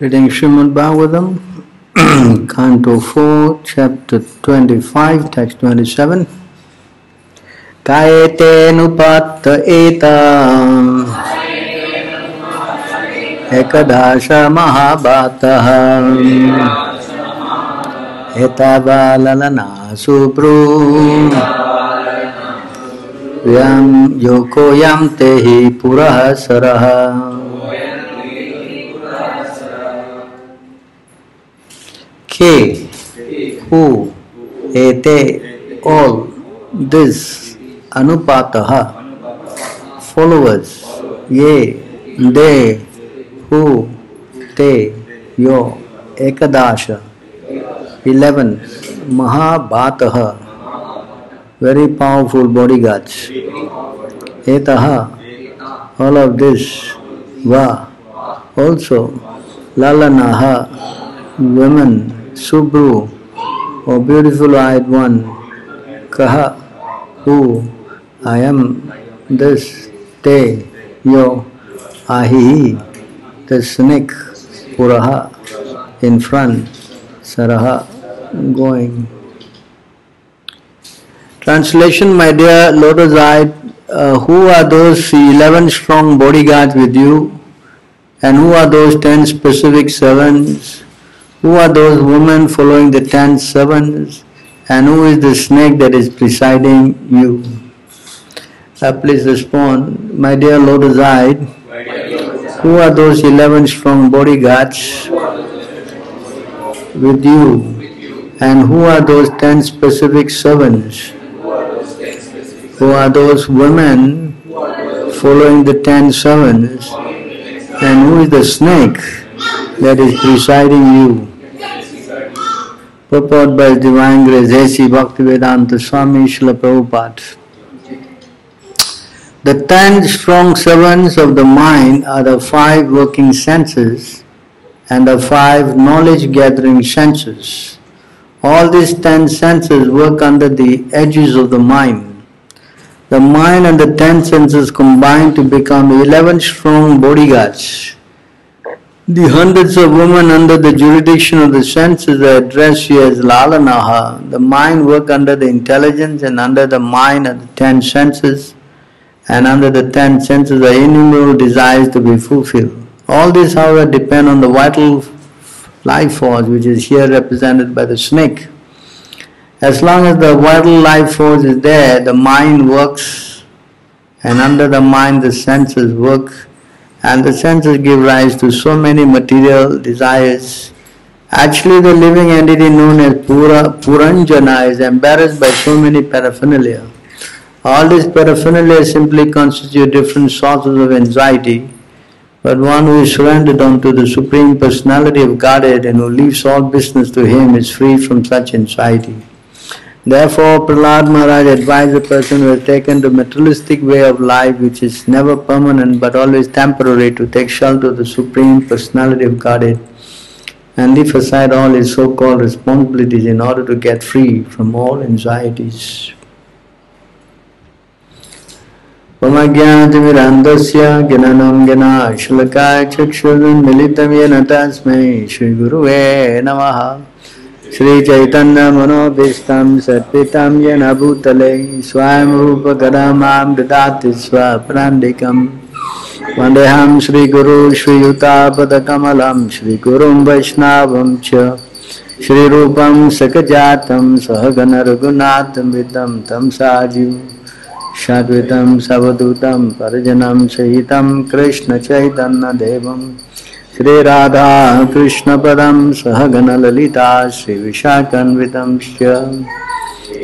Reading Srimad Bhagavatam, Canto 4, Chapter 25, Text 27. कायतेऽनुपात्त एता एकदाश महाबातः एतावाललना सुब्रू यं योको यं ते हि पुरः K, who, ete, all, this, anupataha, followers, ye, they, who, te, yo, ekadasha, eleven, mahabhataha, very powerful bodyguards, etaha, all of this, va, also, lalanaha, women, Subru, O beautiful eyed one, Kaha, who, I am this, day, Yo, Ahi, the snake, Puraha, in front, Saraha, going. Translation, my dear lotus eyed, uh, who are those eleven strong bodyguards with you? And who are those ten specific servants? Who are those women following the ten servants? And who is the snake that is presiding you? Uh, please respond, my dear lotus eyed. Who are those eleven strong bodyguards with you? And who are those ten specific servants? Who are those women following the ten servants? And who is the snake that is presiding you? Purport by Divine Grace A.C. Bhaktivedanta Swami Srila Prabhupada. The ten strong servants of the mind are the five working senses and the five knowledge gathering senses. All these ten senses work under the edges of the mind. The mind and the ten senses combine to become eleven strong bodyguards. The hundreds of women under the jurisdiction of the senses are addressed here as Lalanaha. The mind work under the intelligence and under the mind are the ten senses and under the ten senses are innumerable desires to be fulfilled. All this however depend on the vital life force which is here represented by the snake. As long as the vital life force is there, the mind works and under the mind the senses work and the senses give rise to so many material desires. Actually, the living entity known as Pura, Puranjana is embarrassed by so many paraphernalia. All these paraphernalia simply constitute different sources of anxiety, but one who is surrendered unto the Supreme Personality of Godhead and who leaves all business to Him is free from such anxiety. Therefore, Prahlad Maharaj advised a person who has taken the materialistic way of life, which is never permanent but always temporary, to take shelter of the Supreme Personality of Godhead and leave aside all his so called responsibilities in order to get free from all anxieties. ममज्ञातिमिरान्धस्य ज्ञानं ज्ञानाशुल्काय चक्षुर्मिलितं येन तस्मै श्रीगुरुवे नमः श्रीचैतन्यमनोभीष्टं सत्पितं येन भूतले स्वयं रूपकदा माँ ददाति स्वप्रान्तिकं वन्देऽहं श्रीगुरु श्रीयुतापदकमलं, श्रीगुरुं वैष्णवं च। श्रीरूपं सकजातं सहगणरघुनाथमितं तं साजीव साद्वैतं सवदूतं परिजनं सहितं कृष्णचैतन्यदेवम्। श्रीराधा कृष्णपदं सहगणललिता श्रीविशाखन्वितं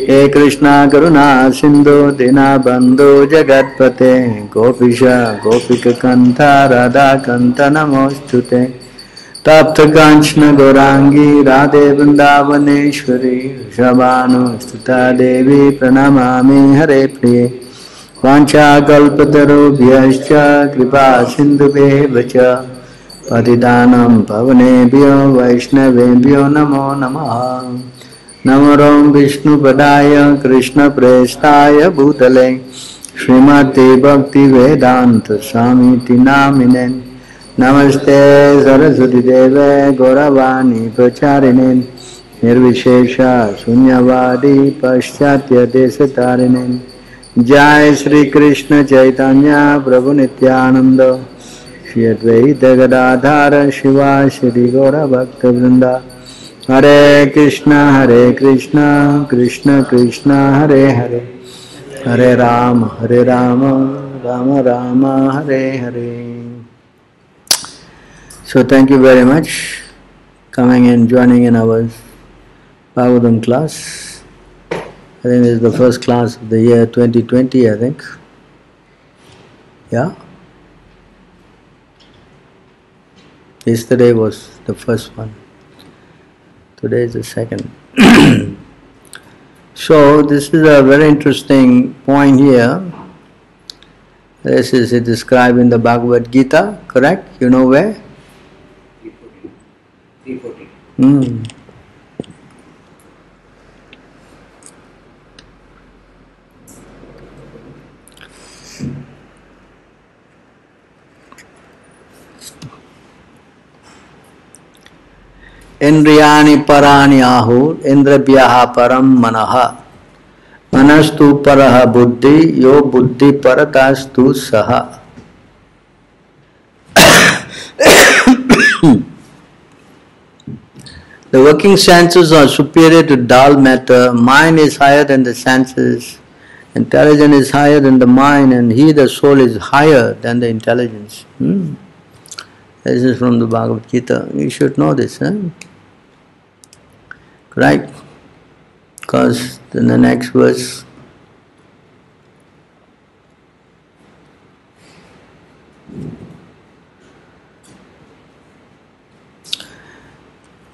हे कृष्णा करुणा सिन्धो दीनाबन्धो जगत्पते। गोपीश गोपिककन्थ राधाकन्थ नमोऽस्तु ते तप्तकाञ्चन गौराङ्गी राधे वृन्दावनेश्वरी वृषभानुस्तुता देवी प्रणमामि हरे प्रिये। वाञ्छाकल्पतरुभ्यश्च कृपा सिन्धुभ्येव च। पतिदानं पवनेभ्यो वैष्णवेभ्यो नमो नमः। नमो विष्णुपदाय कृष्णप्रेष्ठाय भूतले। श्रीमते भक्तिवेदान्त स्वामीति नामिने। नमस्ते सरस्वतीदेवे गौरवाणी प्रचारिणे। निर्विशेष शून्यवादी पाश्चात्य देशतारिणे। जय Shri Krishna Shri दगदाधार Shiva Shri Gaur Bhakta Vrinda. Hare Krishna Hare Krishna, Krishna Krishna, Hare Hare. Hare Ram Hare Ram Ram Ram, Hare Hare. So thank you very much coming and joining in our पागोदम class I think is the first class of the year 2020 I think yeah? Yesterday was the first one. Today is the second. so, this is a very interesting point here. This is described in the Bhagavad Gita, correct? You know where? 340. Hmm. इंद्रियाणि पराणि आहुर इंद्रभ्यः परम मनः मनस्तु परः बुद्धि यो बुद्धि परतास्तु सः The working senses are superior to dull matter, mind is higher than the senses, intelligence is higher than the mind, and he, the soul, is higher than the intelligence. Hmm. This is from the Bhagavad Gita. You should know this, huh? Right? Because in the next verse,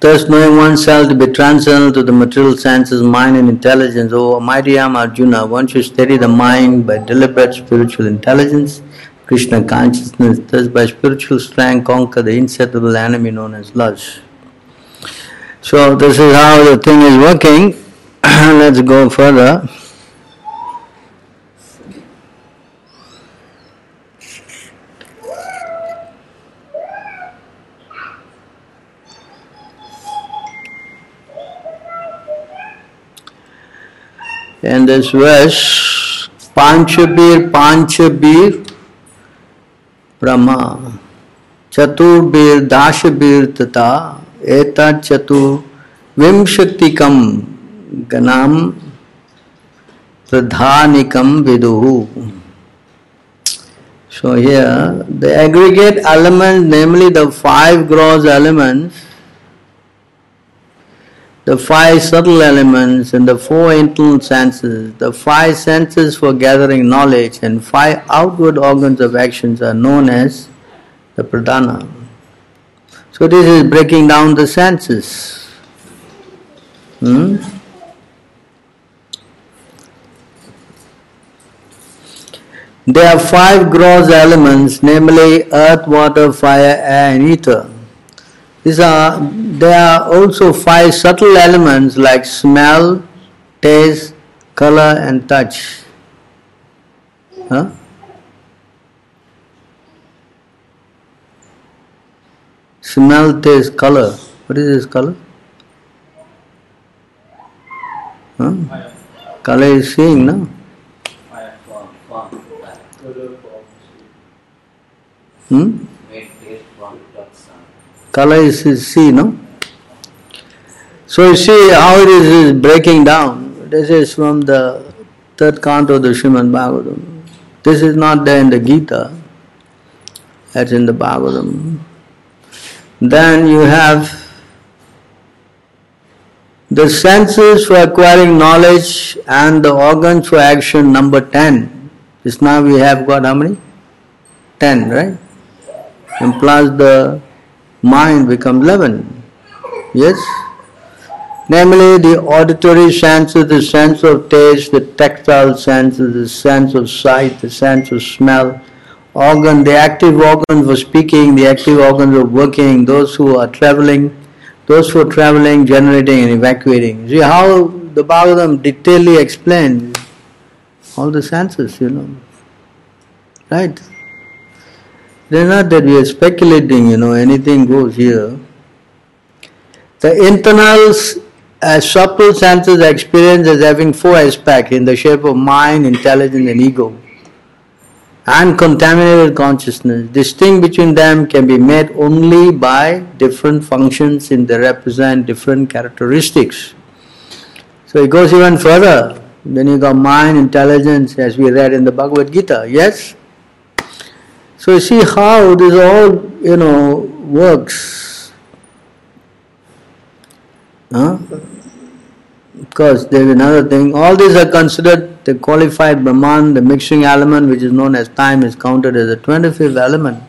Thus, knowing oneself to be transcendental to the material senses, mind, and intelligence, O mighty Am Arjuna, one should steady the mind by deliberate spiritual intelligence, Krishna consciousness, thus by spiritual strength conquer the inseparable enemy known as lust. So, this is how the thing is working. Let's go further. in this verse, Panchabir, Panchabir, Brahma, Chaturbir, Dashabir Tata, Chatu, Vimshaktikam, Ganam, Pradhanikam Viduhu. So here, the aggregate elements, namely the five gross elements, the five subtle elements and the four internal senses, the five senses for gathering knowledge, and five outward organs of actions are known as the pradhana. So this is breaking down the senses. Hmm? There are five gross elements, namely earth, water, fire, air, and ether. These are, there are also five subtle elements like smell, taste, color, and touch. Huh? Smell, taste, color. What is this color? Huh? Color is seeing, no? Fire, form, form, fire. Hmm? Color is, see, no? So you see how it is, breaking down. This is from the third canto of the Srimad Bhagavatam. This is not there in the Gita. That's in the Bhagavatam. Then you have the senses for acquiring knowledge and the organs for action, number 10. Just now we have got how many? 10, right? And plus the mind becomes 11. Yes? Namely, the auditory senses, the sense of taste, the tactile senses, the sense of sight, the sense of smell, organ, the active organs were speaking, the active organs were working, those who are traveling, those who are traveling, generating and evacuating. See how the Bhagavatam detailedly explains all the senses, you know. Right? Is not that we are speculating, you know, anything goes here. The internal uh, subtle senses experience as having four aspects in the shape of mind, intelligence, and ego. And contaminated consciousness. Distinct between them can be made only by different functions in they represent different characteristics. So it goes even further. Then you got mind, intelligence, as we read in the Bhagavad Gita. Yes? So you see how this all, you know, works. Huh? Because there is another thing. All these are considered the qualified Brahman, the mixing element which is known as time is counted as the 25th element.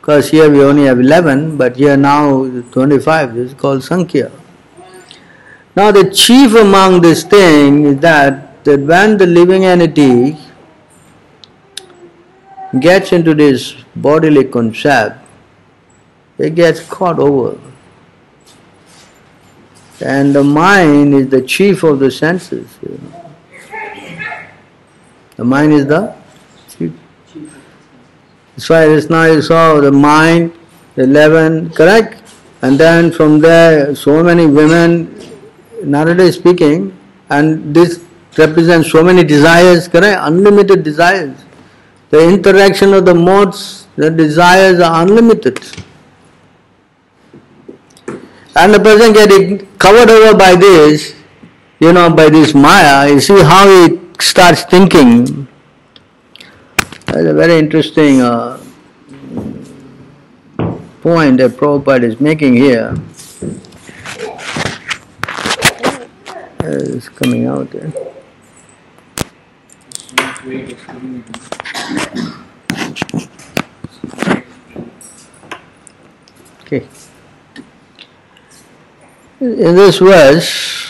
Because here we only have 11, but here now 25, this is called Sankhya. Now the chief among this thing is that, that when the living entity gets into this bodily concept, it gets caught over. And the mind is the chief of the senses. You know. The mind is the chief. That's why just now you saw the mind, the eleven, correct? And then from there, so many women, Narada is speaking, and this represents so many desires, correct? Unlimited desires. The interaction of the modes, the desires are unlimited. And the person getting covered over by this, you know, by this Maya, you see how he starts thinking. That's a very interesting uh, point that Prabhupada is making here. It's coming out there. Okay. In this verse,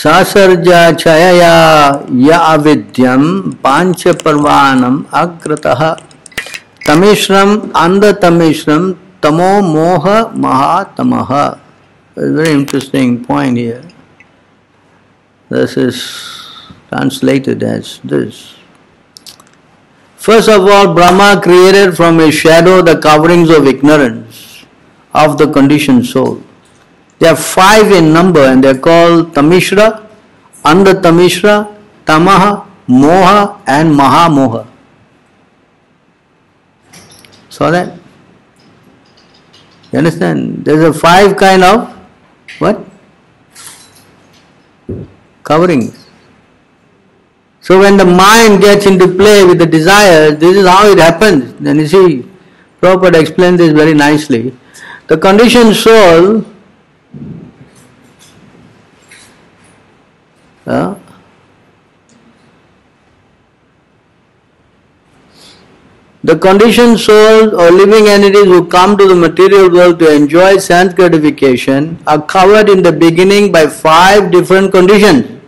सासर्जा छयया य अविद्यम पाँच परवानम अग्रतः तमिश्रम अंध तमिश्रम तमो मोह महातमः very interesting point here this is translated as this first of all brahma created from his shadow the coverings of ignorance of the conditioned soul there are five in number and they are called Tamishra, Anda Tamishra, Tamaha, Moha and Mahamoha. Saw that? You understand? There's a five kind of what? Coverings. So when the mind gets into play with the desires, this is how it happens. Then you see, Prabhupada explained this very nicely. The conditioned soul The conditioned souls or living entities who come to the material world to enjoy sense gratification are covered in the beginning by five different conditions.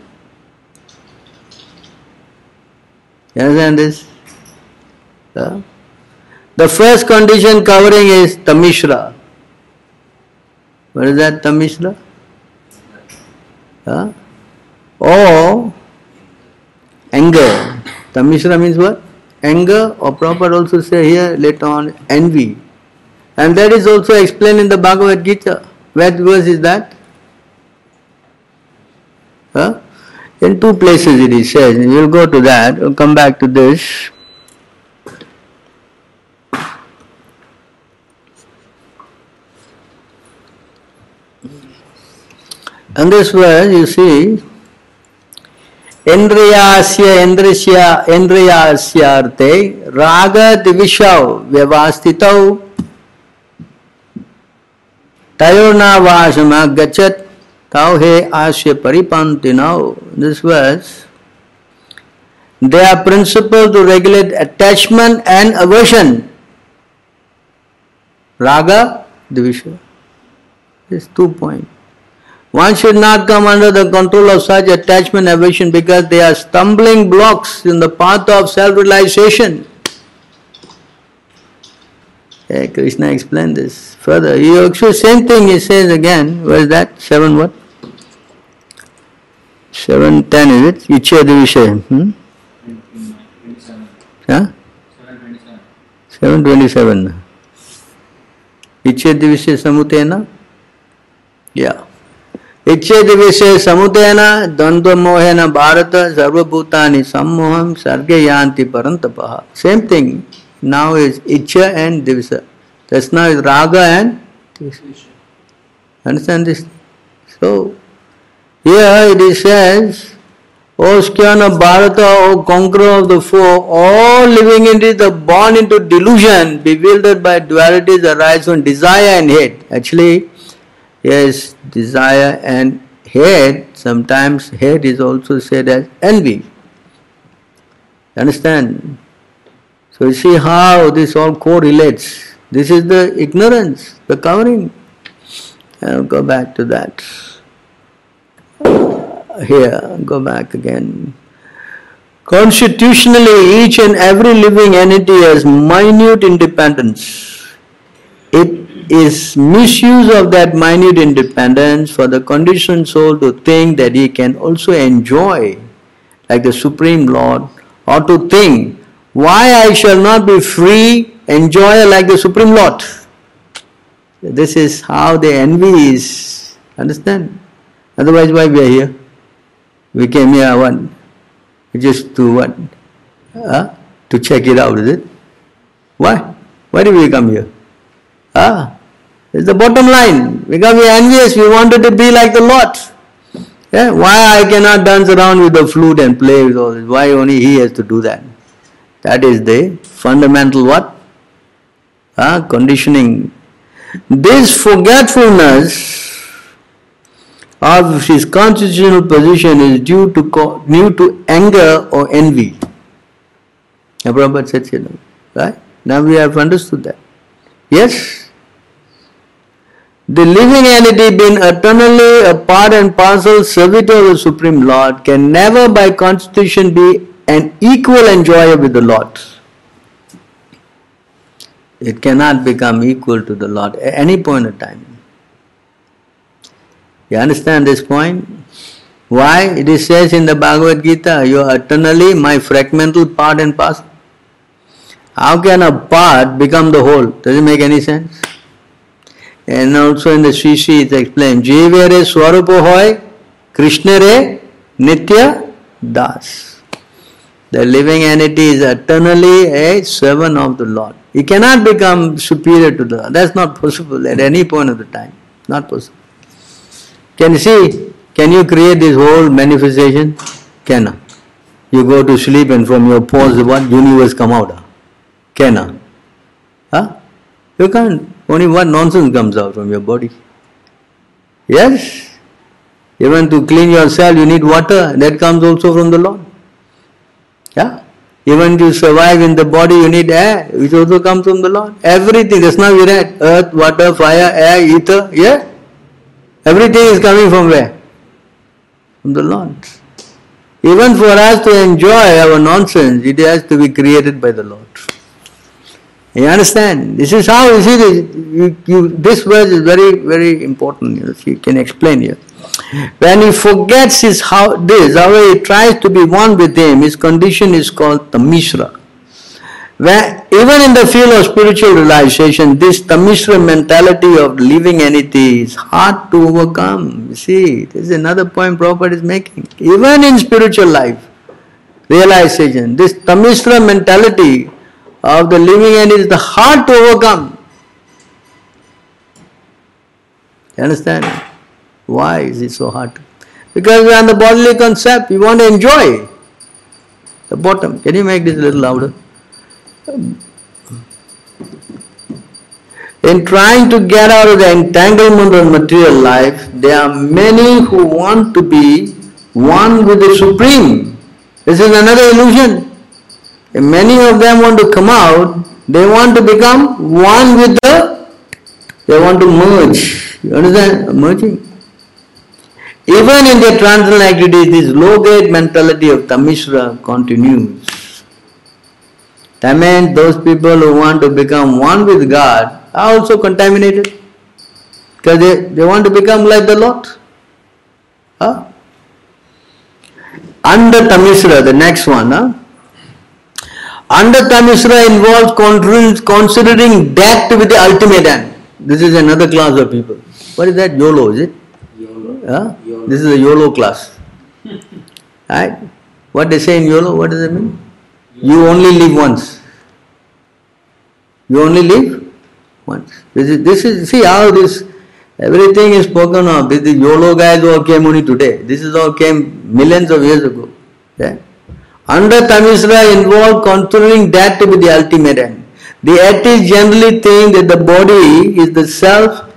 You understand this? The first condition covering is Tamishra. What is that Tamishra? Or anger. Tamishra means what? Anger, or Prabhupada also say here later on envy. And that is also explained in the Bhagavad Gita. What verse is that? Huh? In two places it is said. We'll go to that. We'll come back to this. And this verse, you see, इंद्रियास्य इंद्रिया राग दिविषौ व्यवस्थित तयोर्नावासम गचत तौ हे आस्य परिपंति नौ this verse they are principle to regulate attachment and aversion raga दिविषय this two point One should not come under the control of such attachment aversion because they are stumbling blocks in the path of self-realization. Yeah, Krishna explained this further. He same thing he says again. Where is that? Seven what? Seven ten is it? Ichya divisha. Hmm? Huh? 727. Iccheti Vishya Samutena? Yeah. Iccheti Vishya Samutena Dandva Mohena Bharata Sarvabhutani Sammoham Sarge Yanti Parantapaha. Same thing. Now is Ichcha and Divisa. That's now is Raga and Divisa. Understand this? So, here it is says, O scion of Bharata, O conqueror of the foe, all living entities are born into delusion, bewildered by dualities arise from desire and hate. Yes, desire and hate, sometimes hate is also said as envy. Understand? So you see how this all correlates. This is the ignorance, the covering. I'll go back to that. Here, go back again. Constitutionally, each and every living entity has minute independence. It is misuse of that minute independence for the conditioned soul to think that he can also enjoy, like the Supreme Lord, or to think, why I shall not be free, enjoy like the Supreme Lord. This is how the envy is. Understand? Otherwise, why we are here? We came here what? Just to what? Uh, to check it out, is it? Why? Why did we come here? Ah, it's the bottom line. Because we are envious, we wanted to be like the Lord. Yeah? Why I cannot dance around with the flute and play with all this? Why only he has to do that? That is the fundamental what? Ah, conditioning. This forgetfulness of his constitutional position is due to co- due to anger or envy. Prabhupada said, right? Now we have understood that. Yes, the living entity being eternally a part and parcel servitor of the Supreme Lord can never by constitution be an equal enjoyer with the Lord. It cannot become equal to the Lord at any point of time. You understand this point? Why? It is says in the Bhagavad Gita, you are eternally my fragmental part and parcel. How can a part become the whole? Does it make any sense? And also in the Sri it explained, Jivere Swarupo Krishna Re Nitya Das. The living entity is eternally a servant of the Lord. He cannot become superior to the Lord. That's not possible at any point of the time. Not possible. Can you see? Can you create this whole manifestation? Cannot. You go to sleep and from your pores what universe come out? Cannot. Huh? You can't. Only one nonsense comes out from your body. Yes? Even to clean yourself you need water. That comes also from the Lord. Yeah? Even to survive in the body you need air, which also comes from the Lord. Everything, that's not we read. Earth, water, fire, air, ether, yeah? Everything is coming from where? From the Lord. Even for us to enjoy our nonsense, it has to be created by the Lord. You understand? This is how you see this. You, you, this verse is very, very important. You, know, you can explain here. When he forgets his how this, however he tries to be one with him, his condition is called tamishra. Where, even in the field of spiritual realization, this tamishra mentality of leaving entity is hard to overcome. You see, this is another point Prabhupada is making. Even in spiritual life, realization, this tamishra mentality of the living entity is the hard to overcome. You understand? Why is it so hard? Because we are on the bodily concept, we want to enjoy the bottom. Can you make this a little louder? In trying to get out of the entanglement of material life, there are many who want to be one with the Supreme. This is another illusion. And many of them want to come out, they want to become one with the, they want to merge. You understand? Merging. Even in their transcendental activities, this low-grade mentality of Tamishra continues. That means those people who want to become one with God are also contaminated. Because they, they want to become like the Lord. Huh? Andha Tamishra, the next one, huh? Andha Tamisra involves considering- considering death to be the ultimate end. This is another class of people. What is that? YOLO, is it? YOLO. Huh? YOLO. This is a YOLO class. right? What they say in YOLO, what does it mean? You only live once. You only live once. This is, this is see how this, everything is spoken of. This is YOLO guys all came only today. This is all came millions of years ago. Yeah? Andha Tamisra involved considering that to be the ultimate end. The atheists generally think that the body is the self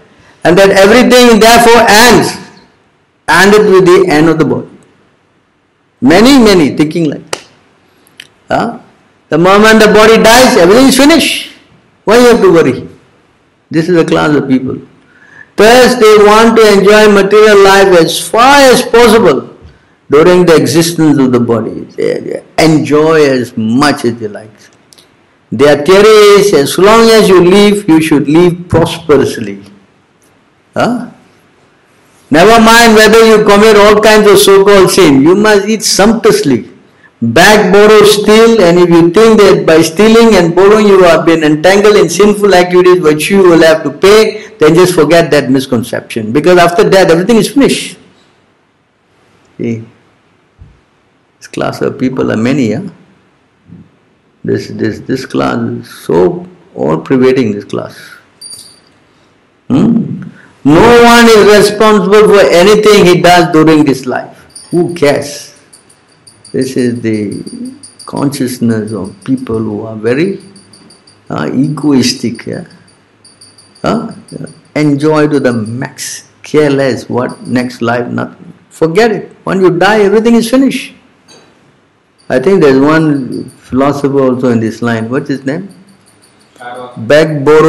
and that everything therefore ends it with the end of the body. Many, many thinking like that. Huh? The moment the body dies, everything is finished. Why you have to worry? This is a class of people. Thus, they want to enjoy material life as far as possible during the existence of the body. They, enjoy as much as they like. Their theory is as long as you live, you should live prosperously. Huh? Never mind whether you commit all kinds of so-called sin, you must eat sumptuously. Beg, borrow, steal, and if you think that by stealing and borrowing you have been entangled in sinful activities which you will have to pay, then just forget that misconception. Because after that, everything is finished. See, class of people are many, yeah? This, this, this class is so all pervading this class. Hmm? No one is responsible for anything he does during this life. Who cares? This is the consciousness of people who are very uh, egoistic. Yeah? Huh? Enjoy to the max, care less what next life, nothing. Forget it. When you die, everything is finished. I think there's one philosopher also in this line. What's his name?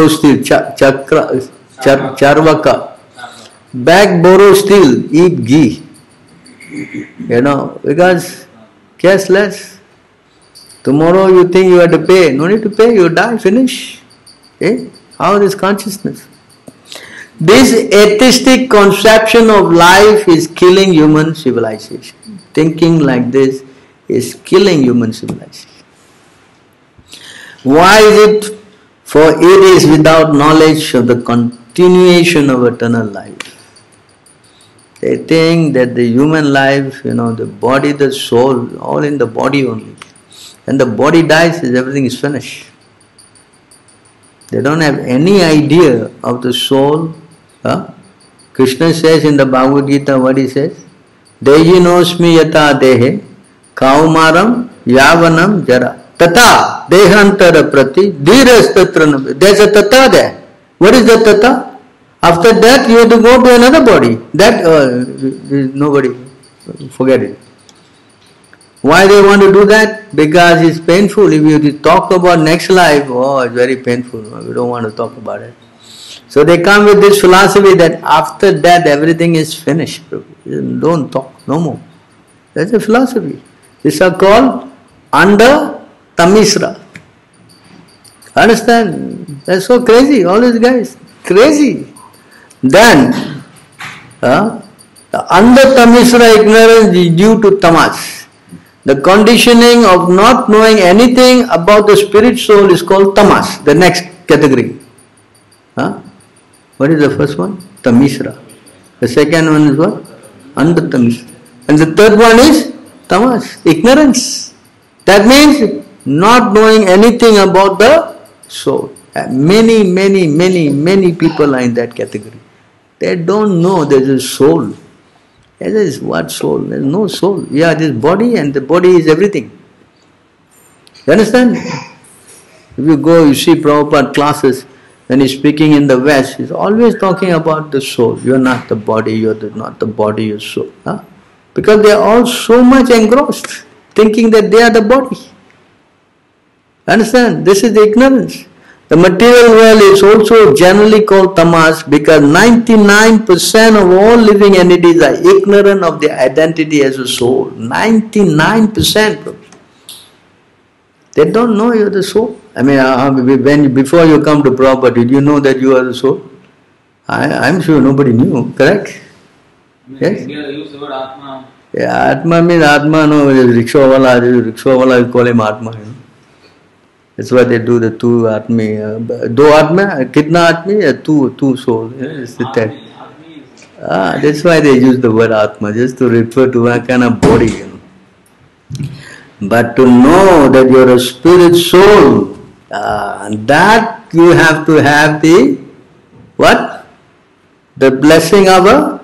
Steal. Cha- chakra, char, charvaka. Beg, borrow, steal. Eat ghee. You know, because cares less. Tomorrow you think you have to pay. No need to pay. You die. Finish. Eh? How is consciousness? This atheistic conception of life is killing human civilization. Thinking like this is killing human civilization. Why is it? For it is without knowledge of the continuation of eternal life. They think that the human life, you know, the body, the soul, all in the body only. When the body dies, everything is finished. They don't have any idea of the soul. Huh? Krishna says in the Bhagavad Gita, what he says? Dehinosmi yata dehe kaumaram yavanam jara. Tata dehantara prati dhirastatra There's a tata there. What is the tata? After that you have to go to another body. Uh, it. Why they want to do that? Because it's painful. If you talk about next life, oh, it's very painful. We don't want to talk about it. So they come with this philosophy that after death everything is finished. Don't talk, no more. That's a philosophy. These are called Andha Tamisra. Understand? That's so crazy, all these guys. Crazy. Then, uh, the Andha Tamisra ignorance is due to tamas. The conditioning of not knowing anything about the spirit soul is called tamas, the next category. Huh? What is the first one? Tamisra. The second one is what? Andha Tamisra. And the third one is tamas, ignorance. That means not knowing anything about the soul. Many, many, many, many people are in that category. They don't know there is a soul. There is what soul? There is no soul. Yeah, this body and the body is everything. You understand? If you go, you see Prabhupada classes, when he's speaking in the West, he's always talking about the soul. You're not the body, you're the, not the body, you're soul. Huh? Because they are all so much engrossed, thinking that they are the body. Understand? This is the ignorance. The material world is also generally called tamas because 99% of all living entities are ignorant of their identity as a soul. 99%. They don't know you're the soul. I mean, uh, when before you come to Prabhupada, did you know that you are the soul? I, I'm sure nobody knew, correct? Yes? India use the word Atma. Yeah, Atma means Atma, no, rickshaw wala, rickshaw wala, you call him Atma. You know. That's why they do the two atmi. Uh, do atmi? Kitna atmi? Uh, two, two souls. Yeah, it's the that. Ah, that's why they use the word atma, just to refer to a kind of body. You know. But to know that you're a spirit soul, uh, that you have to have the what? The blessing of a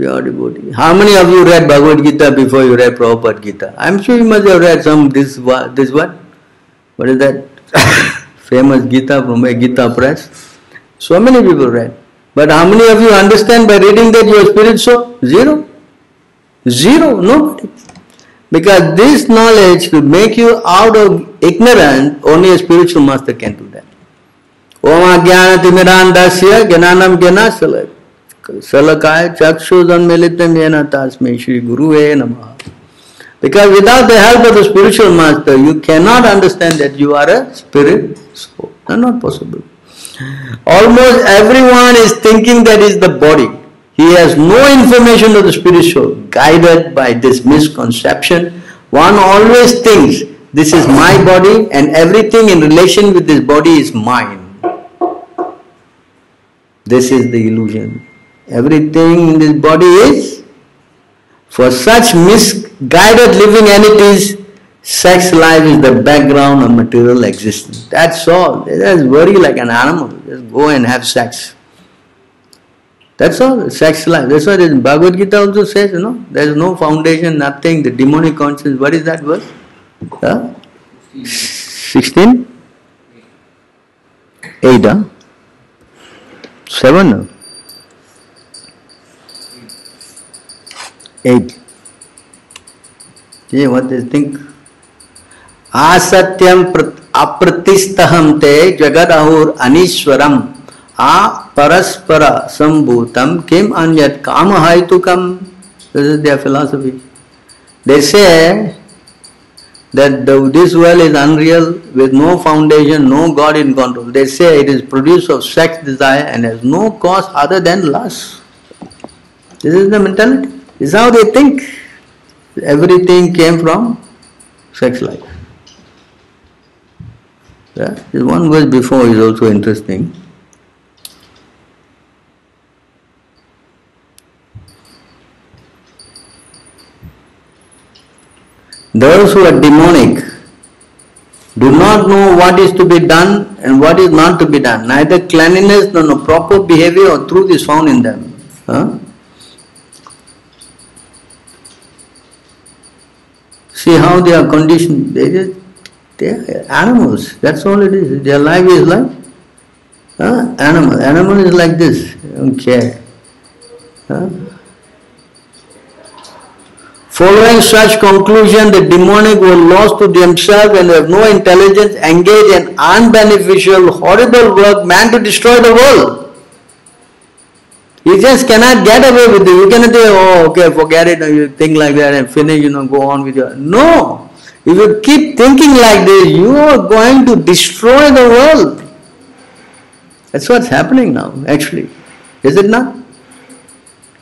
pure devotee. How many of you read Bhagavad Gita before you read Prabhupada Gita? I'm sure you must have read some this this what? What is that? Famous Gita from a Gita press. So many people read. But how many of you understand by reading that your spirit soul? Zero. Zero. Nobody. Because this knowledge to make you out of ignorance, only a spiritual master can do that. Om Jnana Timirandasya Jnanam Jnana Salak. Salakaya Yena Tasme Shri Guru Namaha. Because without the help of the spiritual master, you cannot understand that you are a spirit soul. That's not possible. Almost everyone is thinking that is the body. He has no information of the spiritual, guided by this misconception. One always thinks this is my body and everything in relation with this body is mine. This is the illusion. Everything in this body is for such misguided living entities, sex life is the background of material existence. That's all. They just worry like an animal. Just go and have sex. That's all. Sex life. That's what Bhagavad Gita also says, you know. There is no foundation, nothing. The demonic conscience. What is that verse? Huh? 16? 8, huh? 7? 8. See what they think? आसत्यम अप्रतिस्तहम ते जगद अहुर अनीश्वरम आ परस्पर संभूतम किम अन्यत काम This is their philosophy. They say that the, this world is unreal with no foundation, no God in control. They say it is produced of sex desire and has no cause other than lust. This is the mentality. Is how they think. Everything came from sex life. Yeah? This one verse before is also interesting. Those who are demonic do not know what is to be done and what is not to be done. Neither cleanliness nor no proper behavior or truth is found in them. Huh? See how they are conditioned. They just they are animals. That's all it is. Their life is like huh? animal. Animal is like this. They don't care. Following such conclusion, the demonic were lost to themselves and have no intelligence, engage in unbeneficial, horrible work meant to destroy the world. You just cannot get away with it. You cannot say, oh, okay, forget it, you think like that and finish, you know, go on with your. No! If you keep thinking like this, you are going to destroy the world. That's what's happening now, actually. Is it not?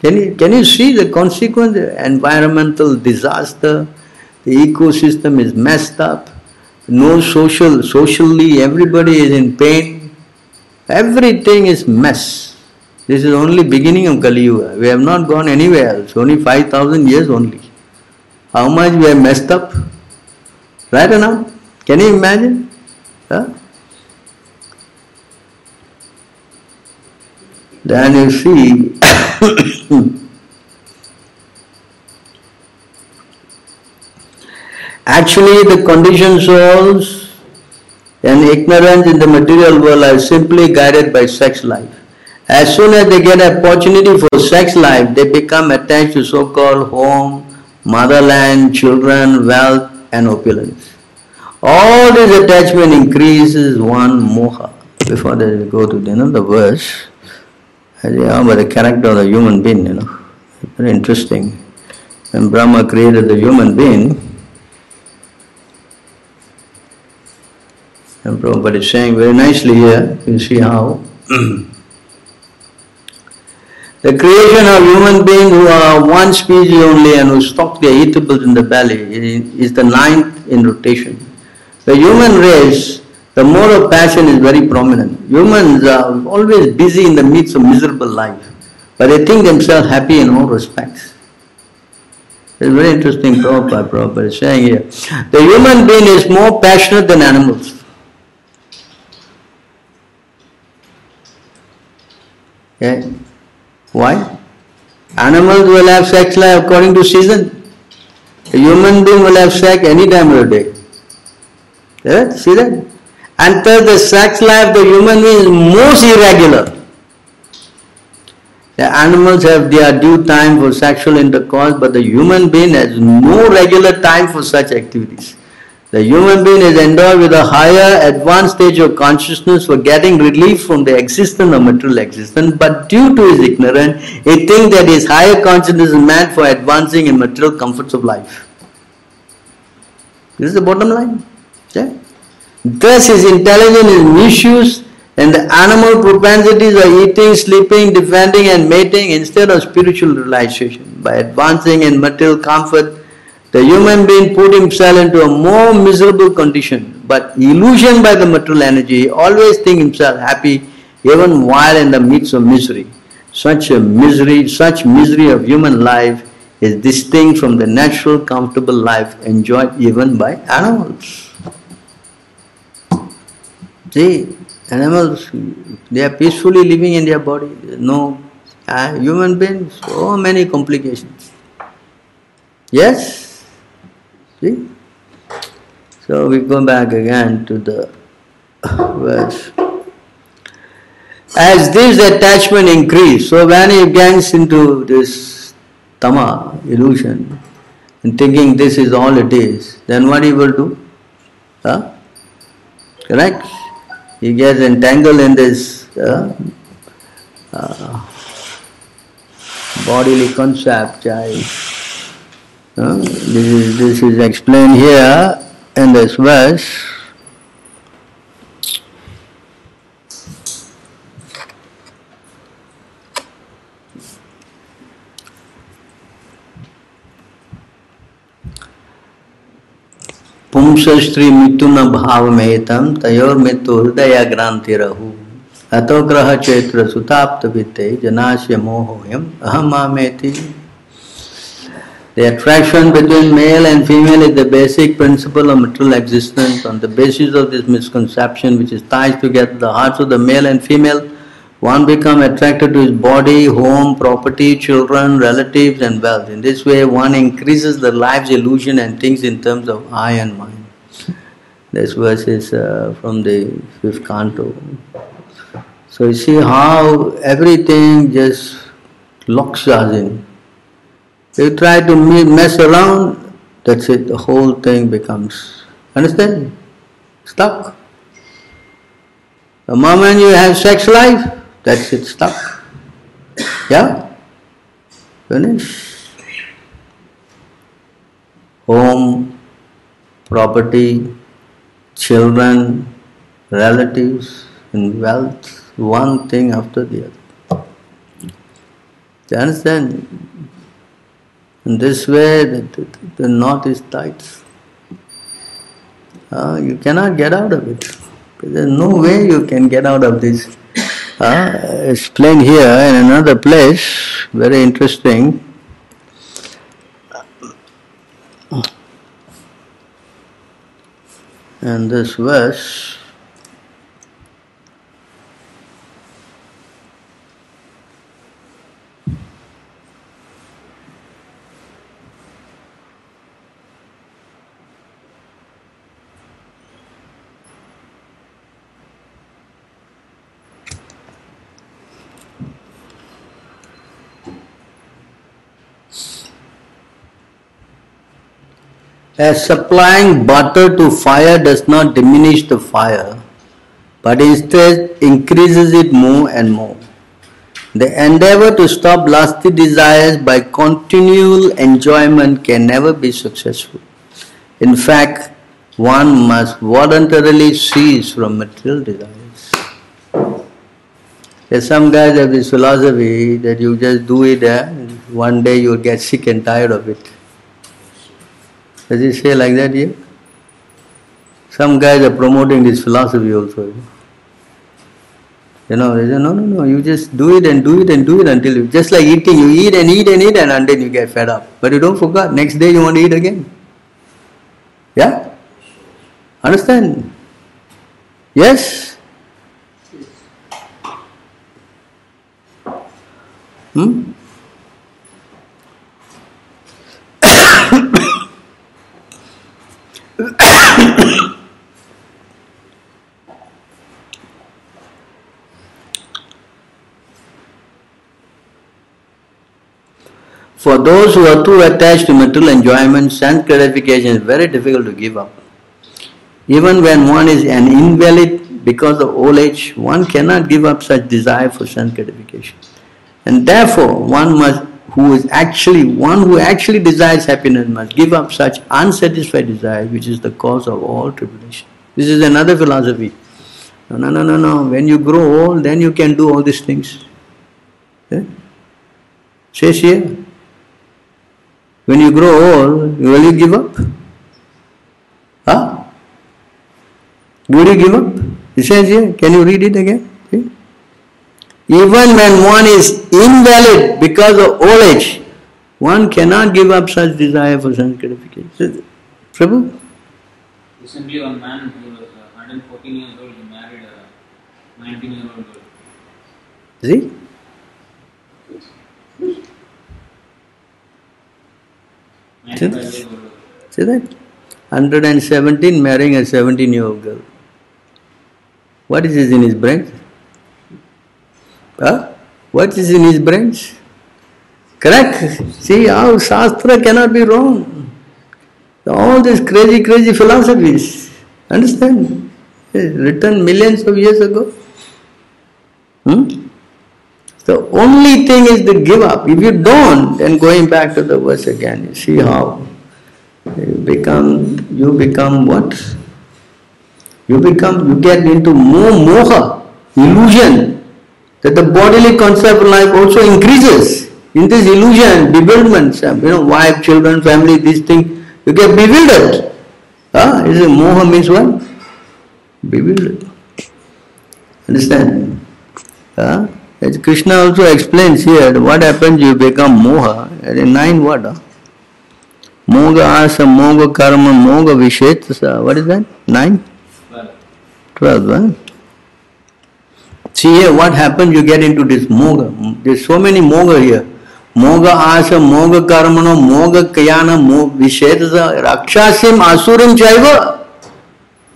Can you, can you see the consequence? Environmental disaster, the ecosystem is messed up, no social, socially everybody is in pain, everything is mess. This is only beginning of Kali Yuga. We have not gone anywhere else, only 5000 years only. How much we have messed up? Right or not? Can you imagine? Huh? Then you see Actually, the conditioned souls and ignorance in the material world are simply guided by sex life. As soon as they get opportunity for sex life, they become attached to so-called home, motherland, children, wealth, and opulence. All this attachment increases one moha. Before we go to the, you know, the verse about the character of the human being, you know. Very interesting. When Brahma created the human being, and Prabhupada is saying very nicely here, you see how the creation of human beings who are one species only and who stock their eatables in the belly is the ninth in rotation. The human race, the of passion is very prominent. Humans are always busy in the midst of miserable life, but they think themselves happy in all respects. It's very interesting Prabhupada, Prabhupada is saying here. The human being is more passionate than animals. Okay? Why? Animals will have sex life according to season. A human being will have sex any time of the day. Yeah? See that? Until the sex life, of the human being is most irregular. The animals have their due time for sexual intercourse, but the human being has no regular time for such activities. The human being is endowed with a higher advanced stage of consciousness for getting relief from the existence of material existence, but due to his ignorance, he thinks that his higher consciousness is meant for advancing in material comforts of life. This is the bottom line. Yeah? Thus his intelligence is misused and the animal propensities are eating, sleeping, defending and mating instead of spiritual realization. By advancing in material comfort, the human being put himself into a more miserable condition, but illusioned by the material energy, always think himself happy even while in the midst of misery. Such a misery, such misery of human life is distinct from the natural, comfortable life enjoyed even by animals. See, animals, they are peacefully living in their body. No uh, human beings, so many complications. Yes? See? So we go back again to the verse. As this attachment increase, so when he gets into this tama illusion and thinking this is all it is, then what he will do? Huh? Correct? He gets entangled in this uh, uh, bodily concept. I, this, is, this is explained here in this verse. पुंसस्त्री मृत्यु न भाव मेतम तयोर मृत्यु हृदय ग्रांति रहु अतो ग्रह चैत्र सुताप्त वित्ते जनाश्य मोहोयम अहम आमेति The attraction between male and female is the basic principle of material existence. On the basis of this misconception, which is ties together the hearts of the male and female, one becomes attracted to his body, home, property, children, relatives, and wealth. In this way, one increases the life's illusion and thinks in terms of I and mine. This verse is uh, from the fifth canto. So you see how everything just locks us in. You try to mess around, that's it, the whole thing becomes, understand? Stuck. The moment you have sex life, that's it, stuck. Yeah? Finish. Home, property, children, relatives, and wealth, one thing after the other. Do you understand? In this way, the, the, knot is tight. Uh, you cannot get out of it. There's no way you can get out of this. Uh, explained here in another place, very interesting. And this verse As supplying butter to fire does not diminish the fire, but instead increases it more and more. The endeavor to stop lusty desires by continual enjoyment can never be successful. In fact, one must voluntarily cease from material desires. There's some guys have this philosophy that you just do it eh, and one day you'll get sick and tired of it. Does he say like that here? Some guys are promoting this philosophy also. You know, they say, no, no, no, you just do it and do it and do it until you, just like eating, you eat and eat and eat and until you get fed up. But you don't forget, next day you want to eat again. Yeah? Understand? Yes? Hmm? For those who are too attached to material enjoyment, sense gratification is very difficult to give up. Even when one is an invalid because of old age, one cannot give up such desire for sense gratification. And therefore, one must, who is actually, one who actually desires happiness must give up such unsatisfied desire, which is the cause of all tribulation. This is another philosophy. No, no, no, no, no. When you grow old, then you can do all these things. Yeah? Says. When you grow old, will you give up? Huh? Will you give up? It says here, can you read it again? See? Even when one is invalid because of old age, one cannot give up such desire for sense gratification. Prabhu? Recently, one man who was uh, 114 years old, he married a 19 year old girl. See? Years old. See that? 117 marrying a 17 year old girl. What is this in his brains? Huh? What is in his brains? Correct? See how Shastra cannot be wrong. All these crazy, crazy philosophies. Understand? It's written millions of years ago. Hmm? The only thing is to give up. If you don't, then going back to the verse again, you see how you become you become what? You become you get into more moha, illusion, that the bodily concept of life also increases. In this illusion, bewilderment, you know, wife, children, family, these things, you get bewildered. Ah, is it moha means what? Bewildered. Understand? Ah? As Krishna also explains here, what happens you become moha. Are nine? Huh? Moga asa, moga karma, moga vishetasa. What is that? Nine? Well, Twelve, huh? See here, what happens you get into this moga. There's so many moga here. Moga asa, moga karmano, moga kayana, moga vishetasa, rakshasim asurim chaiva.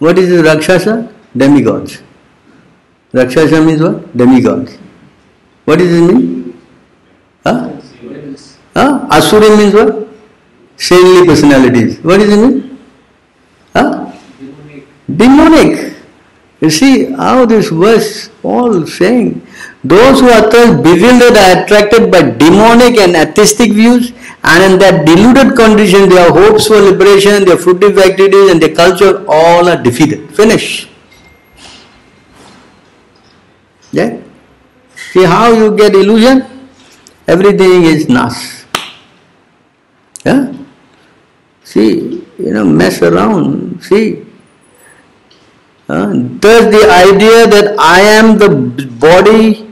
What is this rakshasa? Demigods. Rakshasa means what? Demigods. What does it mean? Huh? Huh? Asuri means what? Saintly personalities. What does it mean? Huh? Demonic. You see how this verse all saying those who are thus bewildered are attracted by demonic and atheistic views and in that deluded condition their hopes for liberation, their fruitive activities and their culture all are defeated. Finish. Yeah? See how you get illusion? Everything is nas. Yeah? See, you know, mess around. See. Uh, the idea that I am the body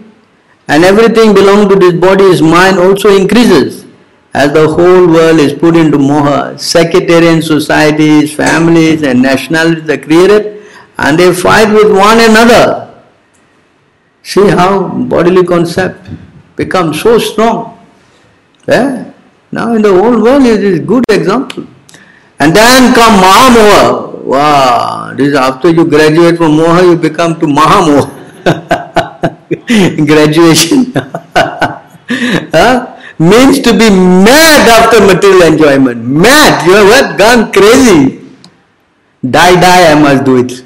and everything belonging to this body is mine also increases as the whole world is put into moha. Sectarian societies, families and nationalities are created and they fight with one another. See how bodily concept becomes so strong. Yeah? Now in the whole world it is good example. And then come Mahamoha. Wow, this is after you graduate from Moha, you become to Mahamoha. Graduation. huh? Means to be mad after material enjoyment. Mad, you have what? Gone crazy. Die, die, I must do it?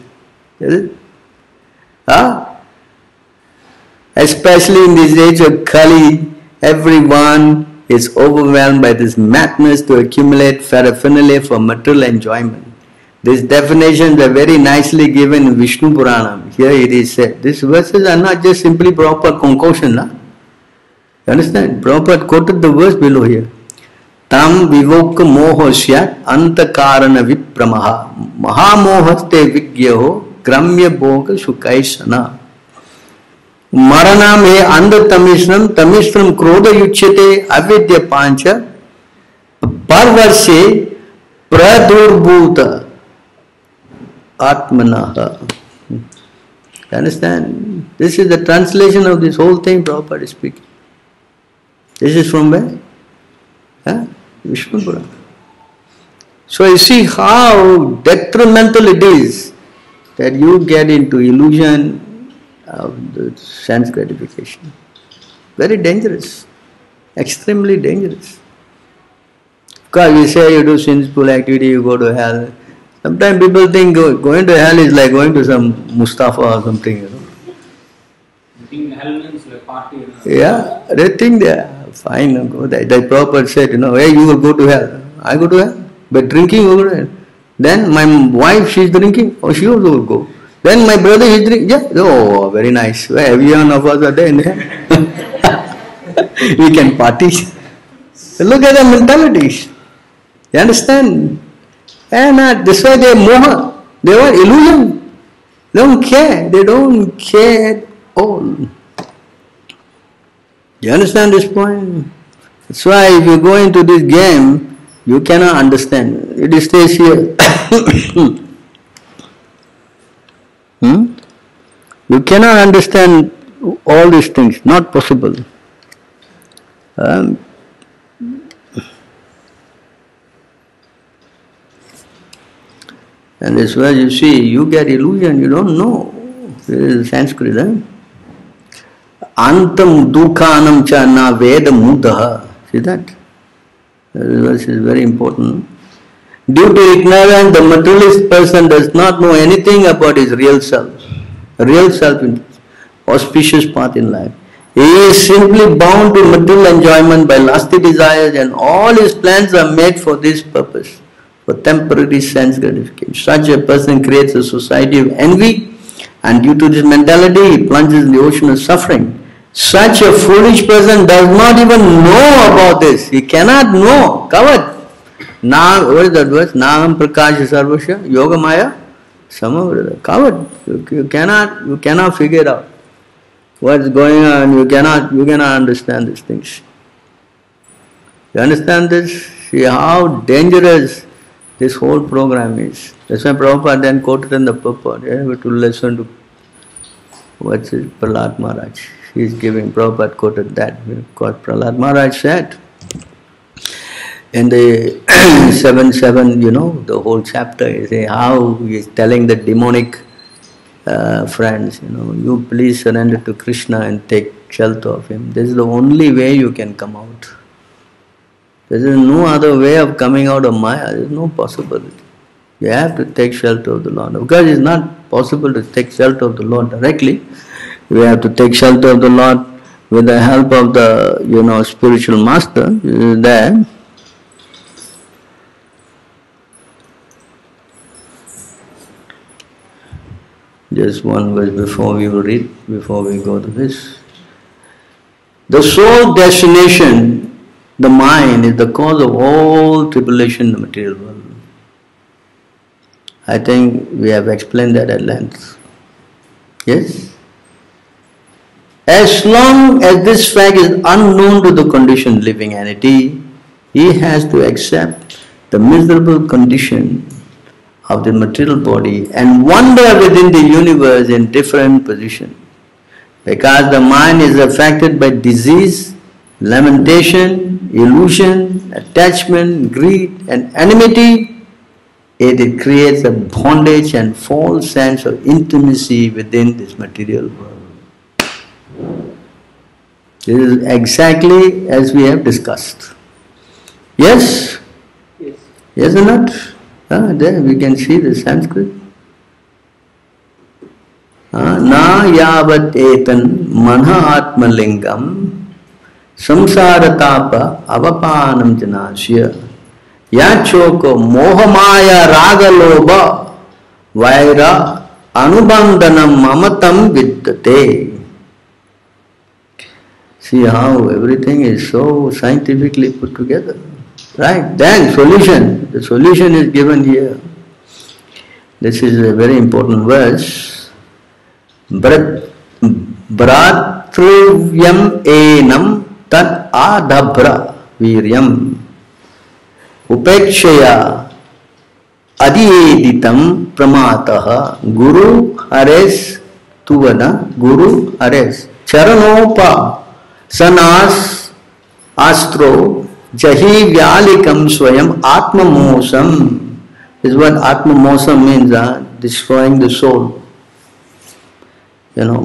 Huh? Especially in this age of Kali, everyone is overwhelmed by this madness to accumulate paraphernalia for material enjoyment. These definitions are very nicely given in Vishnu Purana. Here it is said. These verses are not just simply proper concoction. na? You understand? Prabhupada quoted the verse below here. Tam vivok mohosyat antakarana vipramaha mahamohaste vigyaho gramya bhoga shukaisana. मरणम हे अंध तमिश्रम क्रोध युच्यते अविद्य पाँच परवर्षे प्रदुर्भूत atmanah. You understand? This is the translation of this whole thing Prabhupada is speaking. This is from where? Huh? Vishnu. So you see how detrimental it is that you get into illusion of the sense gratification. Very dangerous. Extremely dangerous. Because you say you do sinful activity, you go to hell. Sometimes people think going to hell is like going to some Mustafa or something, you know. I hell means like party. Yeah, they think they are fine. Go. The, the Prabhupada said, you know, hey, you will go to hell. I go to hell. But drinking, you go to hell. Then my wife, she's drinking. Oh, she also will go. Then my brother, he's drinking. Yeah. Oh, very nice. Well, every one of us are there. we can party. Look at the mentalities. You understand? And uh, this way they moha. They want illusion. They don't care. They don't care at all. You understand this point? That's why if you go into this game, you cannot understand. It stays here. hmm? You cannot understand all these things. Not possible. Um, and this why you see, you get illusion, you don't know. This is Sanskrit, huh? Antam dukhanam cha na veda mudaha. See that? This verse is very important. Due to ignorance, the materialist person does not know anything about his real self. Real self in auspicious path in life. He is simply bound to material enjoyment by lusty desires and all his plans are made for this purpose, for temporary sense gratification. Such a person creates a society of envy and due to this mentality he plunges in the ocean of suffering. Such a foolish person does not even know about this. He cannot know. Covered. Now, what is that verse? Nagam Prakash Sarvasya Yoga Maya Samavrata. Covered. You, you cannot you cannot figure out. What's going on? You cannot you cannot understand these things. You understand this? See how dangerous this whole program is. That's why Prabhupada then quoted in the purport. We have to listen to what's it, Prahlad Maharaj. He's giving, Prabhupada quoted that. What Prahlad Maharaj said. In the 7 7, you know, the whole chapter is how he is telling the demonic uh, friends, you know, you please surrender to Krishna and take shelter of him. This is the only way you can come out. There is no other way of coming out of Maya, there is no possibility. You have to take shelter of the Lord. Because it's not possible to take shelter of the Lord directly, we have to take shelter of the Lord with the help of the, you know, spiritual master there. Just one verse before we read, before we go to this. The sole destination, the mind, is the cause of all tribulation in the material world. I think we have explained that at length. Yes? As long as this fact is unknown to the conditioned living entity, he has to accept the miserable condition of the material body and wander within the universe in different positions. Because the mind is affected by disease, lamentation, illusion, attachment, greed, and enmity, it, it creates a bondage and false sense of intimacy within this material world. This is exactly as we have discussed. Yes? Yes. Yes or not? Ah, there we can see the Sanskrit. Ah, Na yavat etan manha atmalingam samsaratapa avapanam janasya yachoko mohamaya ragaloba vaira anubandanam mamatam viddate. See how everything is so scientifically put together. Right? Then solution. The solution is given here. This is a very important verse. Bratruvyam enam tat adabra viryam upekshaya adiyeditam pramatah guru hares tuvana guru hares charanopa sanas astro jahi vyalikam swayam atmamosam is what atmamosam means uh, destroying the soul you know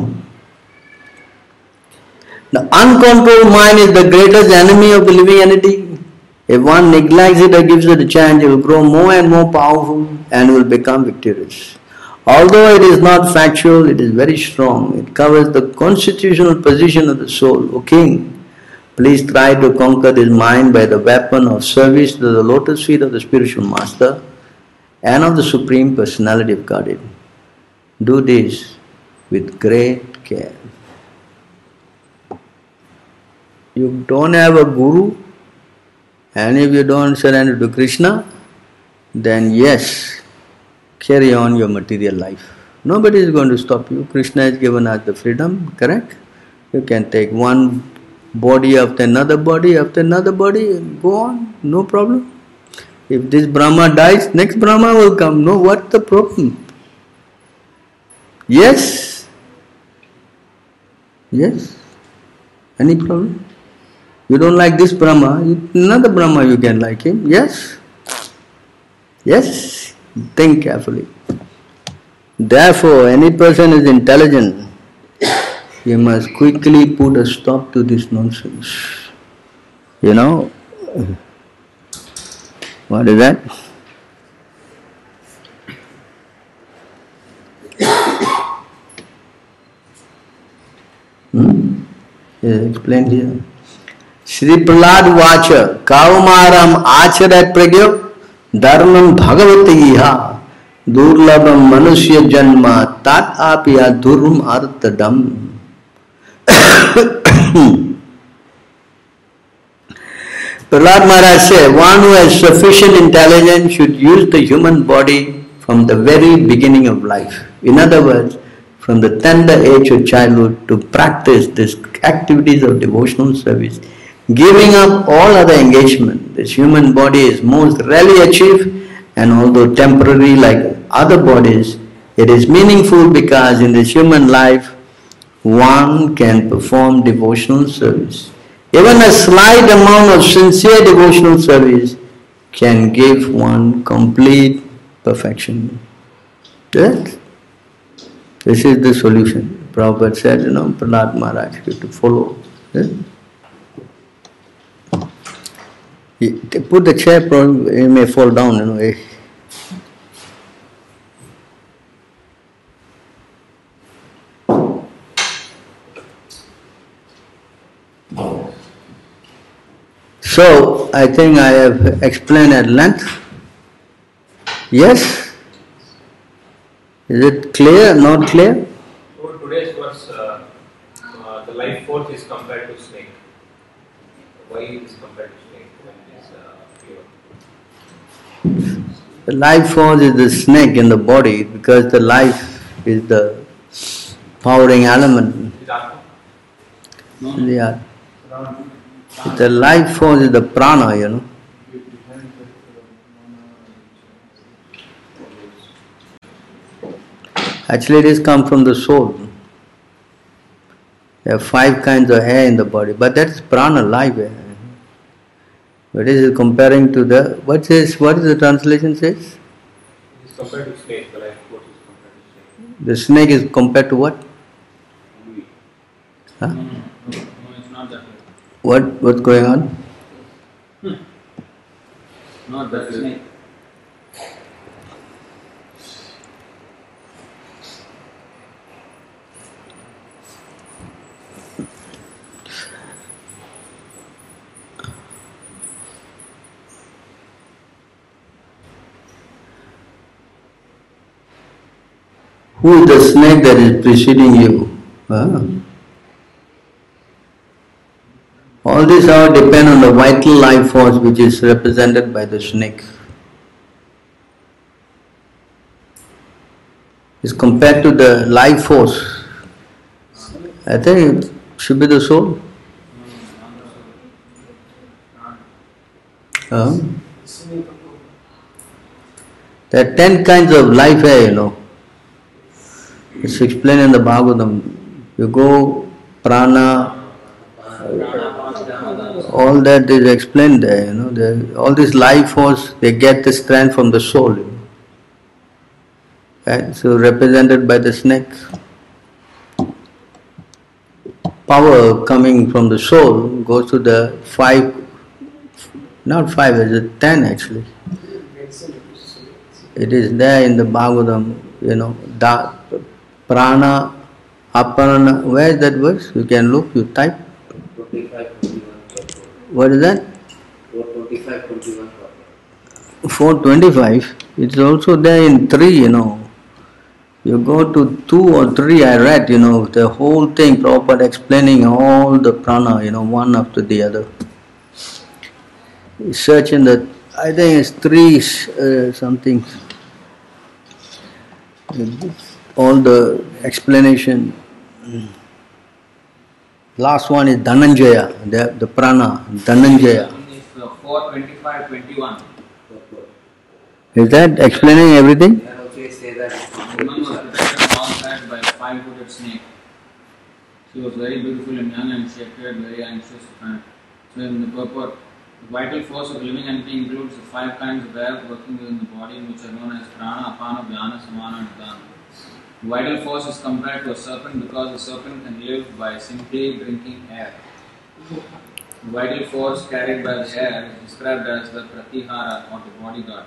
the uncontrolled mind is the greatest enemy of the living entity if one neglects it or gives it a chance, it will grow more and more powerful and will become victorious. Although it is not factual, it is very strong. It covers the constitutional position of the soul. O king, please try to conquer this mind by the weapon of service to the lotus feet of the spiritual master and of the Supreme Personality of Godhead. Do this with great care. You don't have a guru, and if you don't surrender to Krishna, then yes, carry on your material life. Nobody is going to stop you. Krishna has given us the freedom, correct? You can take one body after another body after another body and go on, no problem. If this Brahma dies, next Brahma will come. No, what's the problem? Yes? Yes? Any problem? You don't like this Brahma, another Brahma you can like him. Yes? Yes? Think carefully. Therefore, any person is intelligent, he must quickly put a stop to this nonsense. You know? What is that? Hmm? Yeah, explained here. Shri Prahlad watch कावमारम आचरत प्रज्ञ धर्मम भगवत दुर्लभम मनुष्य जन्म तात आप या दुर्म अर्थडम Prahlad Maharaj said, one who has sufficient intelligence should use the human body from the very beginning of life. In other words, from the tender age of childhood to practice these activities of devotional service, giving up all other engagement. This human body is most rarely achieved and although temporary like other bodies, it is meaningful because in this human life one can perform devotional service. Even a slight amount of sincere devotional service can give one complete perfection. Yes? This is the solution. Prabhupada said, you know, Prahlad Maharaj, you to follow. Yes? Put the chair, it may fall down, you know. So, I think I have explained at length. Yes? Is it clear, not clear? So today's verse, uh, uh, the life force is compared to snake. Why it is compared to snake when it is uh, pure? The life force is the snake in the body because the life is the powering element. Is Atma? No, no. The life force is the prana, you know. Actually, it is come from the soul. There are five kinds of air in the body, but that's prana, life air. But it is comparing to the what says what is the translation says? It is compared to snake. The life force is compared to snake. The snake is compared to what? Huh? No, no, no, no, it's not that way. What what's going on? Not that snake. Who is the snake that is preceding you? Ah. All these all depend on the vital life force which is represented by the snake. is compared to the life force. I think it should be the soul. Huh? There are ten kinds of life here, you know. It's explained in the Bhagavatam. You go prana, all that is explained there, you know. All this life force, they get the strength from the soul. You know. Right? So represented by the snake. Power coming from the soul goes to the five, not five, it's ten actually. It is there in the Bhagavatam, you know, da, prana, aparana. Where is that verse? You can look, you type. 25, 21, What is that? 25, 21, 425. It's also there in 3, you know. You go to 2 or 3, I read, you know, the whole thing, proper explaining all the prana, you know, one after the other. Search in the, I think it's 3 uh, something. All the explanation. Last one is Dhananjaya, the, the prana, Dhananjaya. Is 425, 21. Is that explaining everything? She was very beautiful and young and she appeared very anxious. So in the purport, the vital force of living entity includes the five kinds of air working within the body which are known as prana, apana, vyana, samana and udana. Vital force is compared to a serpent because the serpent can live by simply drinking air. Vital force carried by the air is described as the pratihara or the bodyguard.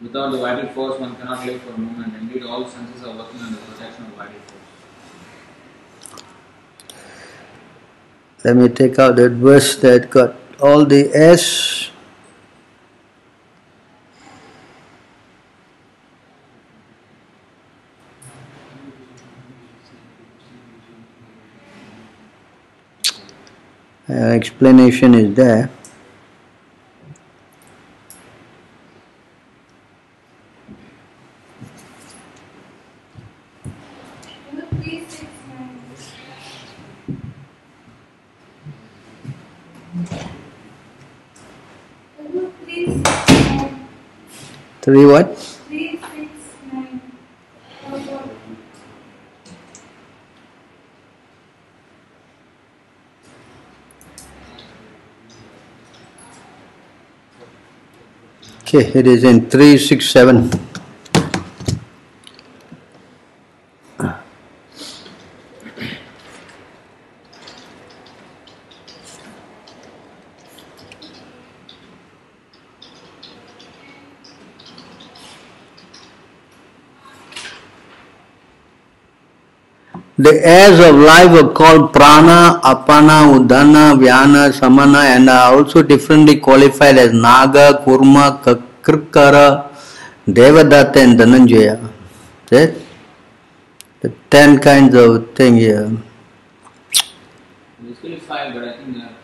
Without the vital force, one cannot live for a moment. Indeed, all senses are working on the protection of vital force. Let me take out that verse that got all the S. Uh, explanation is there. Three what? Okay, it is in three six seven. The airs of life are called prana, apana, udana, vyana, samana and are also differently qualified as naga, kurma, krikara, devadatta and dhananjaya. That the ten kinds of thing here. Basically five, but I think there are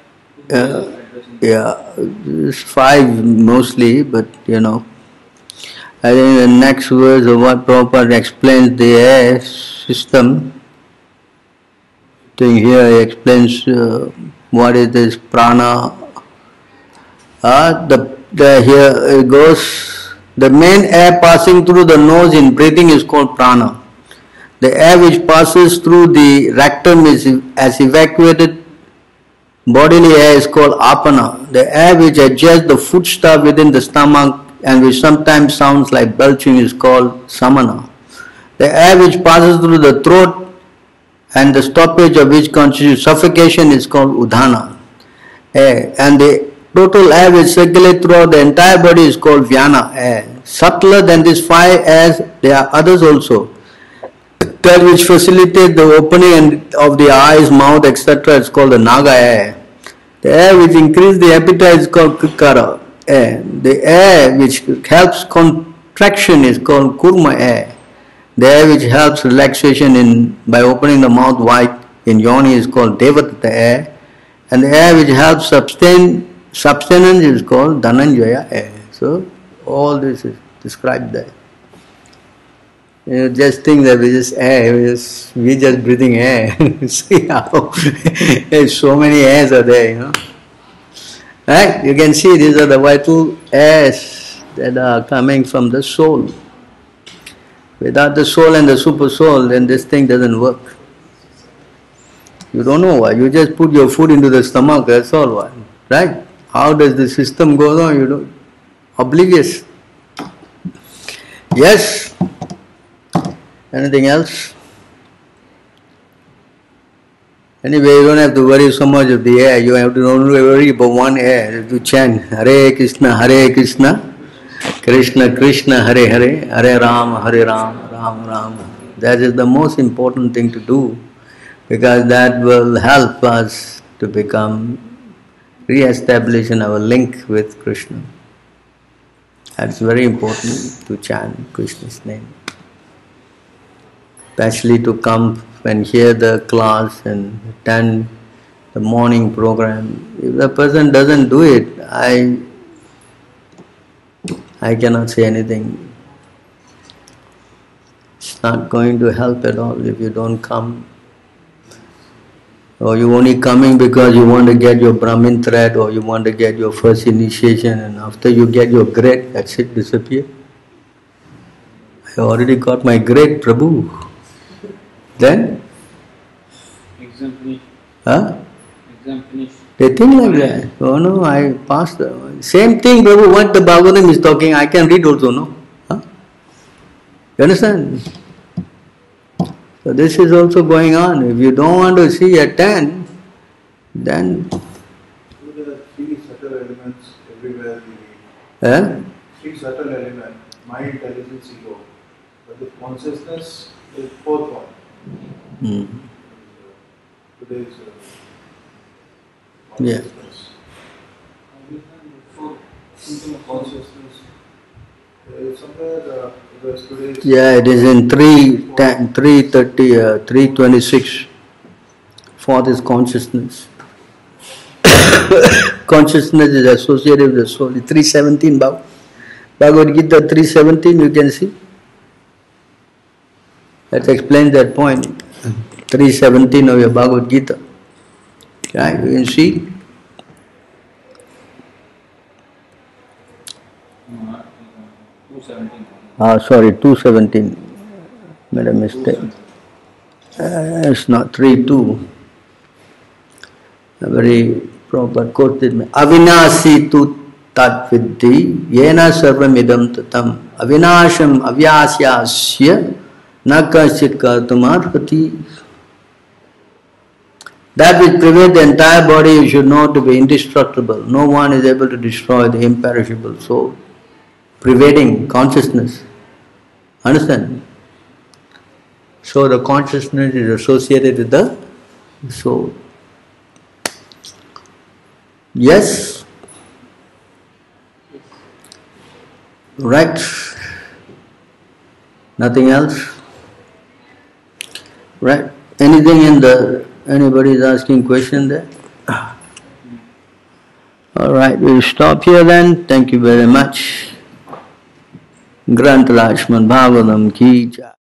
two Uh, addressing Yeah, it's five mostly, but you know. I think the next verse of what Prabhupada explains the air system. Thing here he explains uh, what is this prana. Uh, the, the here it goes. The main air passing through the nose in breathing is called prana. The air which passes through the rectum is as evacuated Bodily air is called apana, the air which adjusts the foodstuff within the stomach and which sometimes sounds like belching is called samana. The air which passes through the throat and the stoppage of which constitutes suffocation is called udana. Air. And the total air which circulates throughout the entire body is called vyana. Subtler than these five airs, there are others also that which facilitate the opening of the eyes, mouth, etc. is called the naga air. The air which increases the appetite is called krikara air. The air which helps contraction is called kurma air. The air which helps relaxation in by opening the mouth wide in yoni is called devadatta air. And the air which helps sustain subsistence is called dhananjaya air. So all this is described there. You know, just think that we just air, we just, we just breathing air. see how so many airs are there, you know. Right? You can see these are the vital airs that are coming from the soul. Without the soul and the super soul, then this thing doesn't work. You don't know why. You just put your food into the stomach, that's all why. Right? How does the system go on? You know, oblivious. Yes. Anything else? Anyway, you don't have to worry so much of the air. You have to only worry about one air. To chant Hare Krishna, Hare Krishna, Krishna Krishna, Hare Hare, Hare Ram, Hare Ram, Ram Ram. That is the most important thing to do because that will help us to become re-establish our link with Krishna. That's very important to chant Krishna's name especially to come and hear the class and attend the morning program. If the person doesn't do it, I I cannot say anything. It's not going to help at all if you don't come. Or you only coming because you want to get your Brahmin thread or you want to get your first initiation and after you get your grade, that's it, disappear. I already got my grade, Prabhu. Then? Exam finished. Huh? Exam finished. They think like that. Oh no, I passed. The, same thing, Prabhu, what the Bhagavatam is talking, I can read also, no? Huh? You understand? So this is also going on. If you don't want to see at 10, then... There are three subtle elements everywhere we. Eh? Three subtle elements, mind, intelligence, ego. But the consciousness is fourth one. Today's uh, Yeah. Yeah, it is in 3, 10, 330, uh, 326. Fourth is consciousness. consciousness is associated with the soul. 317 Bhag- Bhagavad Gita 317 you can see. That explains that point. 317 of your Bhagavad Gita. Right, you can see. No, uh, 217. Ah, sorry, 217. Made a mistake. Uh, it's not 3 2. A very proper quote statement. Avinasi tu tat viddhi yena sarvam idam tatam avinasham avyasyasya na kasit kartumarhati. That which pervades the entire body you should know to be indestructible. No one is able to destroy the imperishable soul. Pervading consciousness. Understand? So the consciousness is associated with the soul. Yes? Right? Nothing else? Right? Anything in the Anybody is asking question there? All right, we'll stop here then. Thank you very much. Granth Lakshman Bhagavatam Ki Jai.